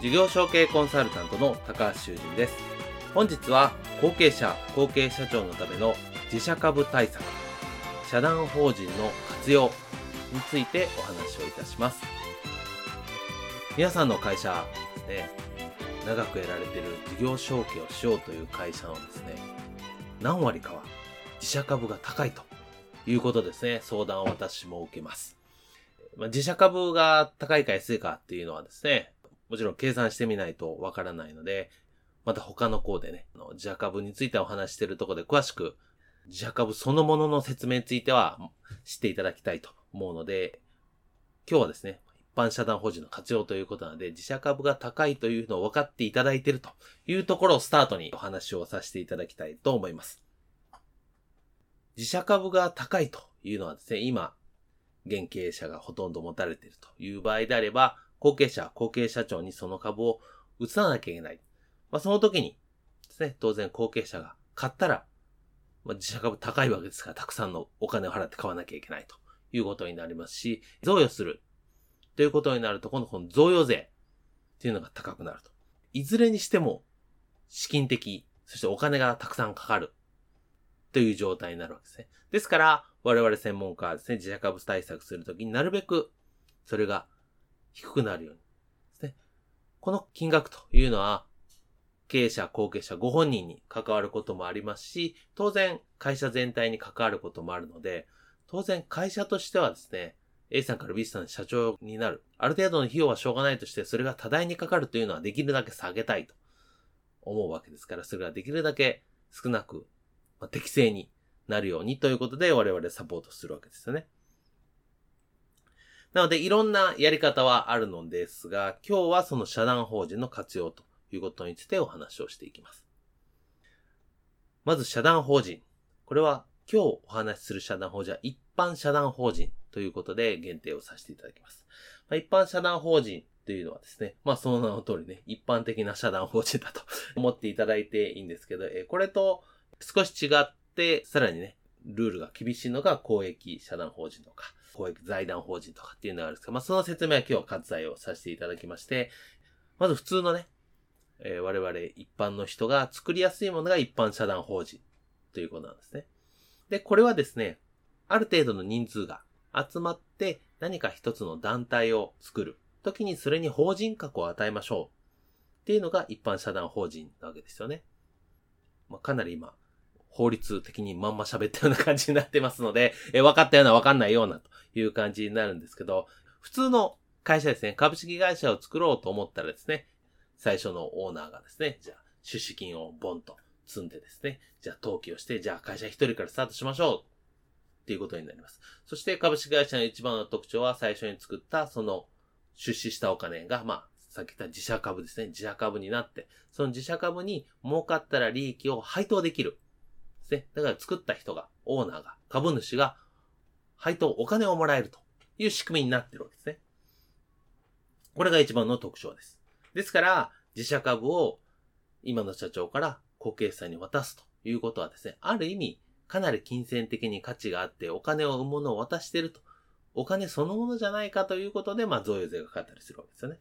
事業承継コンサルタントの高橋修人です。本日は後継者、後継社長のための自社株対策、社団法人の活用についてお話をいたします。皆さんの会社ですね、長くやられている事業承継をしようという会社のですね、何割かは自社株が高いということですね、相談を私も受けます。自社株が高いか安いかっていうのはですね、もちろん計算してみないとわからないので、また他の項でね、自社株についてお話しているところで詳しく、自社株そのものの説明については知っていただきたいと思うので、今日はですね、一般社団法人の活用ということなので、自社株が高いというのを分かっていただいているというところをスタートにお話をさせていただきたいと思います。自社株が高いというのはですね、今、現経営者がほとんど持たれているという場合であれば、後継者、後継社長にその株を移さなきゃいけない。まあ、その時にですね、当然後継者が買ったら、まあ、自社株高いわけですから、たくさんのお金を払って買わなきゃいけないということになりますし、贈与するということになると、今度この贈与税っていうのが高くなると。いずれにしても、資金的、そしてお金がたくさんかかるという状態になるわけですね。ですから、我々専門家はですね、自社株対策するときになるべく、それが低くなるようにですね。この金額というのは、経営者、後継者ご本人に関わることもありますし、当然会社全体に関わることもあるので、当然会社としてはですね、A さんから B さん社長になる。ある程度の費用はしょうがないとして、それが多大にかかるというのはできるだけ下げたいと思うわけですから、それができるだけ少なく、まあ、適正になるようにということで我々サポートするわけですよね。なので、いろんなやり方はあるのですが、今日はその社団法人の活用ということについてお話をしていきます。まず、社団法人。これは今日お話しする社団法人は一般社団法人ということで限定をさせていただきます。まあ、一般社団法人というのはですね、まあその名の通りね、一般的な社団法人だと 思っていただいていいんですけど、えこれと少し違って、さらにね、ルールが厳しいのが公益社団法人とか、公益財団法人とかっていうのがあるんですけど、まあ、その説明は今日割愛をさせていただきまして、まず普通のね、えー、我々一般の人が作りやすいものが一般社団法人ということなんですね。で、これはですね、ある程度の人数が集まって何か一つの団体を作る時にそれに法人格を与えましょうっていうのが一般社団法人なわけですよね。まあ、かなり今、法律的にまんま喋ったような感じになってますので、え分かったような分かんないようなという感じになるんですけど、普通の会社ですね、株式会社を作ろうと思ったらですね、最初のオーナーがですね、じゃあ出資金をボンと積んでですね、じゃあ登記をして、じゃあ会社一人からスタートしましょうっていうことになります。そして株式会社の一番の特徴は最初に作ったその出資したお金が、まあ、さっき言った自社株ですね。自社株になって、その自社株に儲かったら利益を配当できる。ですね。だから作った人が、オーナーが、株主が、配当、お金をもらえるという仕組みになってるわけですね。これが一番の特徴です。ですから、自社株を今の社長から後継者に渡すということはですね、ある意味、かなり金銭的に価値があって、お金を生むものを渡してると。お金そのものじゃないかということで、まあ、贈与税がかかったりするわけですよね。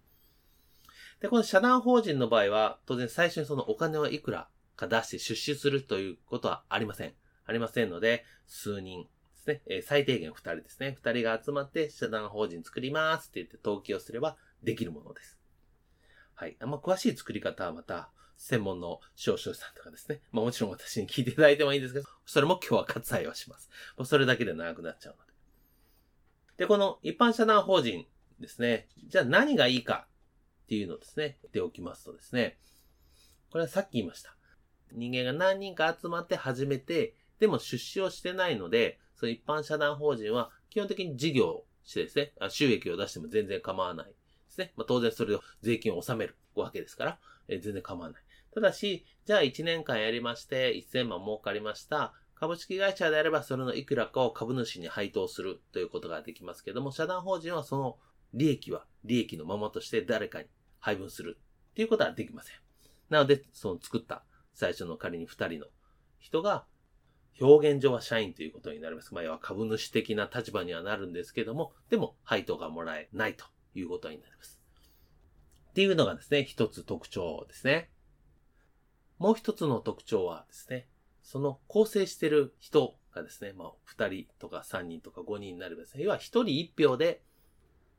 で、この社団法人の場合は、当然最初にそのお金はいくらか出して出資するということはありません。ありませんので、数人ですね、えー、最低限二人ですね。二人が集まって社団法人作りますって言って登記をすればできるものです。はい。あんま、詳しい作り方はまた、専門の少々さんとかですね。まあもちろん私に聞いていただいてもいいんですけど、それも今日は割愛をします。もうそれだけで長くなっちゃうので。で、この一般社団法人ですね。じゃあ何がいいかっていうのをですね、言っておきますとですね。これはさっき言いました。人間が何人か集まって始めて、でも出資をしてないので、その一般社団法人は基本的に事業をしてですね、収益を出しても全然構わないですね。まあ、当然それを税金を納めるわけですから、えー、全然構わない。ただし、じゃあ1年間やりまして、1000万儲かりました。株式会社であればそれのいくらかを株主に配当するということができますけども、社団法人はその利益は利益のままとして誰かに配分するっていうことはできません。なので、その作った最初の仮に2人の人が表現上は社員ということになります。まあ、要は株主的な立場にはなるんですけども、でも配当がもらえないということになります。っていうのがですね、一つ特徴ですね。もう一つの特徴はですね、その構成してる人がですね、まあ、二人とか三人とか五人になればですね、要は一人一票で、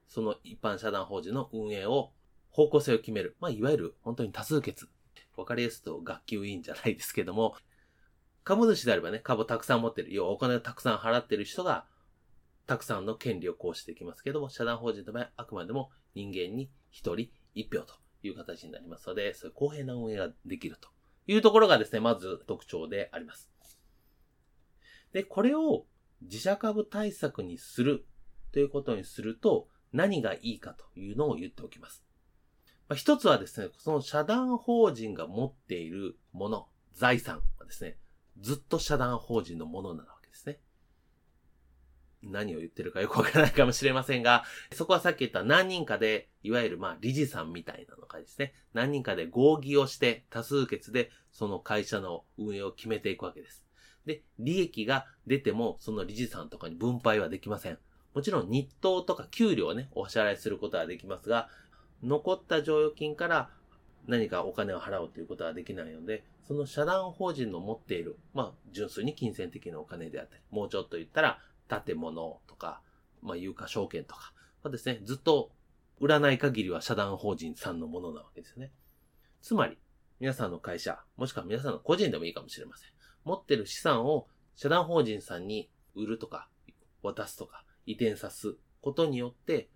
その一般社団法人の運営を、方向性を決める。まあ、いわゆる本当に多数決。わかりやすと学級委員じゃないですけども、株主であればね、株をたくさん持ってる。要はお金をたくさん払ってる人が、たくさんの権利を行使できますけども、社団法人の場合、あくまでも人間に一人一票という形になりますので、そういう公平な運営ができるというところがですね、まず特徴であります。で、これを自社株対策にするということにすると何がいいかというのを言っておきます。まあ、一つはですね、その社団法人が持っているもの、財産はですね、ずっと社団法人のものなわけですね。何を言ってるかよくわからないかもしれませんが、そこはさっき言った何人かで、いわゆるまあ理事さんみたいなのがですね、何人かで合議をして多数決でその会社の運営を決めていくわけです。で、利益が出てもその理事さんとかに分配はできません。もちろん日当とか給料をね、お支払いすることはできますが、残った剰余金から何かお金を払うということはできないので、その社団法人の持っている、まあ、純粋に金銭的なお金であったり、もうちょっと言ったら、建物とか、まあ、有価証券とか、まあ、ですね、ずっと売らない限りは社団法人さんのものなわけですよね。つまり、皆さんの会社、もしくは皆さんの個人でもいいかもしれません。持ってる資産を社団法人さんに売るとか、渡すとか、移転さすことによって、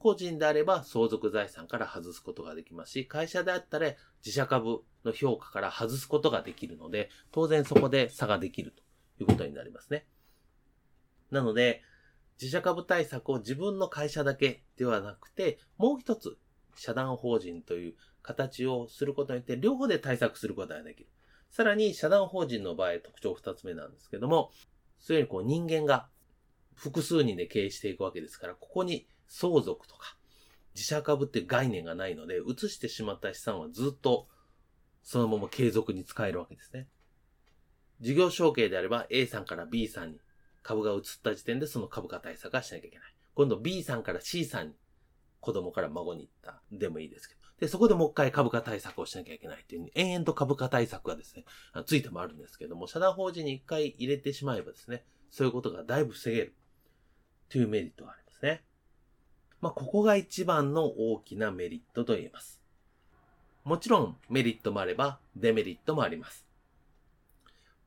個人であれば相続財産から外すことができますし、会社であったら自社株の評価から外すことができるので、当然そこで差ができるということになりますね。なので、自社株対策を自分の会社だけではなくて、もう一つ、社団法人という形をすることによって、両方で対策することができる。さらに、社団法人の場合、特徴二つ目なんですけども、そういうこう人間が複数人で経営していくわけですから、ここに相続とか、自社株って概念がないので、移してしまった資産はずっとそのまま継続に使えるわけですね。事業承継であれば A さんから B さんに株が移った時点でその株価対策はしなきゃいけない。今度 B さんから C さんに子供から孫に行ったでもいいですけど。で、そこでもう一回株価対策をしなきゃいけないっていうに、延々と株価対策がですね、ついてもあるんですけども、社団法人に一回入れてしまえばですね、そういうことがだいぶ防げるというメリットがありますね。まあ、ここが一番の大きなメリットと言えます。もちろんメリットもあればデメリットもあります。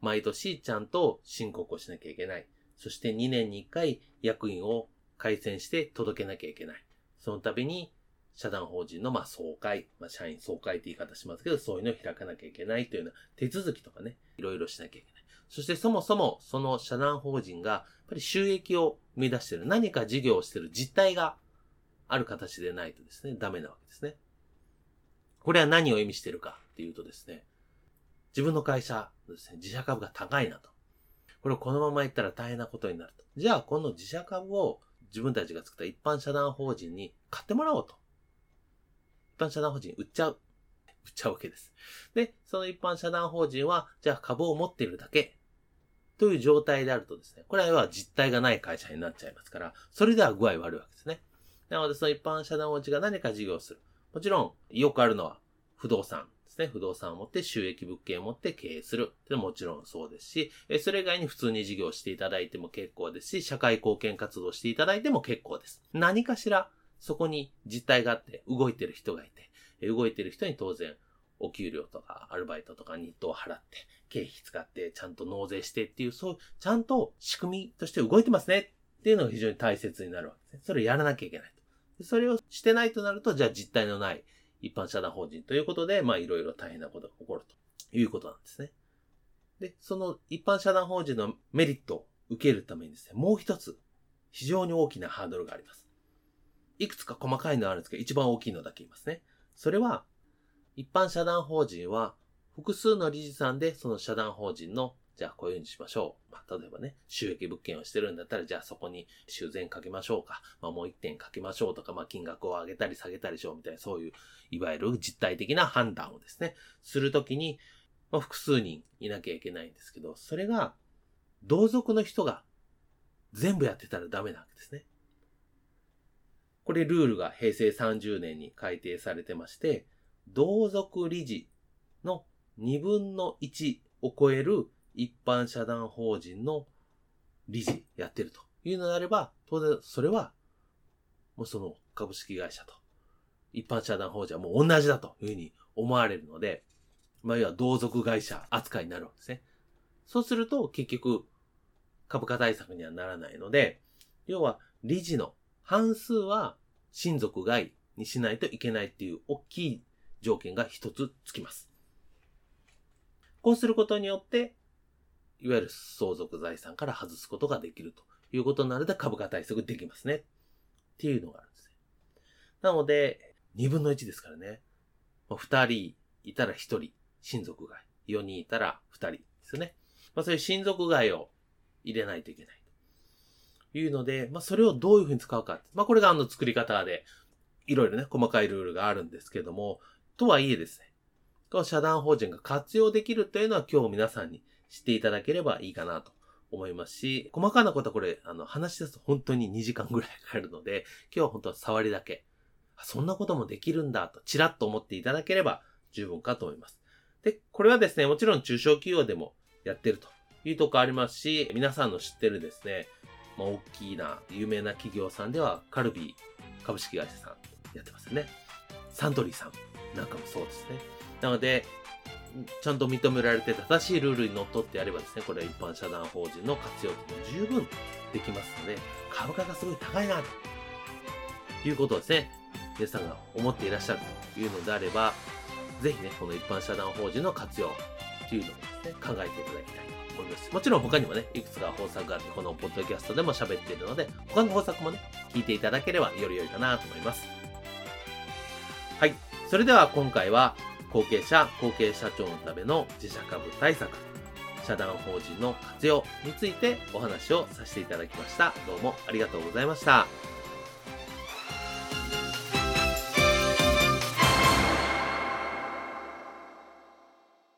毎年ちゃんと申告をしなきゃいけない。そして2年に1回役員を改選して届けなきゃいけない。その度に社団法人のま総会、まあ、社員総会って言い方しますけど、そういうのを開かなきゃいけないというような手続きとかね、いろいろしなきゃいけない。そしてそもそもその社団法人がやっぱり収益を生み出している、何か事業をしている実態がある形でないとですね、ダメなわけですね。これは何を意味してるかっていうとですね、自分の会社のですね、自社株が高いなと。これをこのままいったら大変なことになると。じゃあ、この自社株を自分たちが作った一般社団法人に買ってもらおうと。一般社団法人売っちゃう。売っちゃうわけです。で、その一般社団法人は、じゃあ株を持っているだけという状態であるとですね、これは実態がない会社になっちゃいますから、それでは具合悪いわけですね。なので、その一般社団法人が何か事業をする。もちろん、よくあるのは、不動産ですね。不動産を持って収益物件を持って経営する。ってもちろんそうですし、それ以外に普通に事業していただいても結構ですし、社会貢献活動していただいても結構です。何かしら、そこに実態があって動いてる人がいて、動いてる人に当然、お給料とかアルバイトとか日当を払って、経費使ってちゃんと納税してっていう、そう、ちゃんと仕組みとして動いてますねっていうのが非常に大切になるわけですね。それをやらなきゃいけないと。それをしてないとなると、じゃあ実態のない一般社団法人ということで、まあいろいろ大変なことが起こるということなんですね。で、その一般社団法人のメリットを受けるためにですね、もう一つ、非常に大きなハードルがあります。いくつか細かいのあるんですけど、一番大きいのだけ言いますね。それは、一般社団法人は、複数の理事さんでその社団法人の、じゃあこういうふうにしましょう。まあ、例えばね、収益物件をしてるんだったら、じゃあそこに修繕かけましょうか。まあ、もう一点かけましょうとか、まあ、金額を上げたり下げたりしようみたいな、そういう、いわゆる実体的な判断をですね、するときに、まあ、複数人いなきゃいけないんですけど、それが、同族の人が全部やってたらダメなわけですね。これルールが平成30年に改定されてまして、同族理事の2分の1を超える一般社団法人の理事やってるというのであれば、当然それは、もうその株式会社と一般社団法人はもう同じだというふうに思われるので、まあ、要は同族会社扱いになるわけですね。そうすると、結局、株価対策にはならないので、要は、理事の半数は親族外にしないといけないっていう大きい条件が一つつきます。こうすることによって、いわゆる相続財産から外すことができるということになると株価対策できますね。っていうのがあるんですね。なので、二分の一ですからね。二人いたら一人。親族外。4人いたら2人ですよね。まあそういう親族外を入れないといけない。というので、まあそれをどういうふうに使うか。まあこれがあの作り方で、いろいろね、細かいルールがあるんですけども、とはいえですね、この社団法人が活用できるというのは今日皆さんに知っていただければいいかなと思いますし、細かなことはこれ、あの、話し出すと本当に2時間ぐらいかかるので、今日は本当は触りだけ、そんなこともできるんだと、ちらっと思っていただければ十分かと思います。で、これはですね、もちろん中小企業でもやってるというとこありますし、皆さんの知ってるですね、まあ、大きな有名な企業さんでは、カルビー株式会社さんやってますよね。サントリーさんなんかもそうですね。なので、ちゃんと認められて正しいルールにのっとってやればですね、これは一般社団法人の活用というのも十分できますので、株価がすごい高いな、ということをですね、皆さんが思っていらっしゃるというのであれば、ぜひね、この一般社団法人の活用というのをですね、考えていただきたいと思います。もちろん他にもね、いくつか方策があって、このポッドキャストでも喋っているので、他の方策もね、聞いていただければより良いかなと思います。はい。それでは今回は、後継者、後継社長のための自社株対策、社団法人の活用についてお話をさせていただきました。どうもありがとうございました。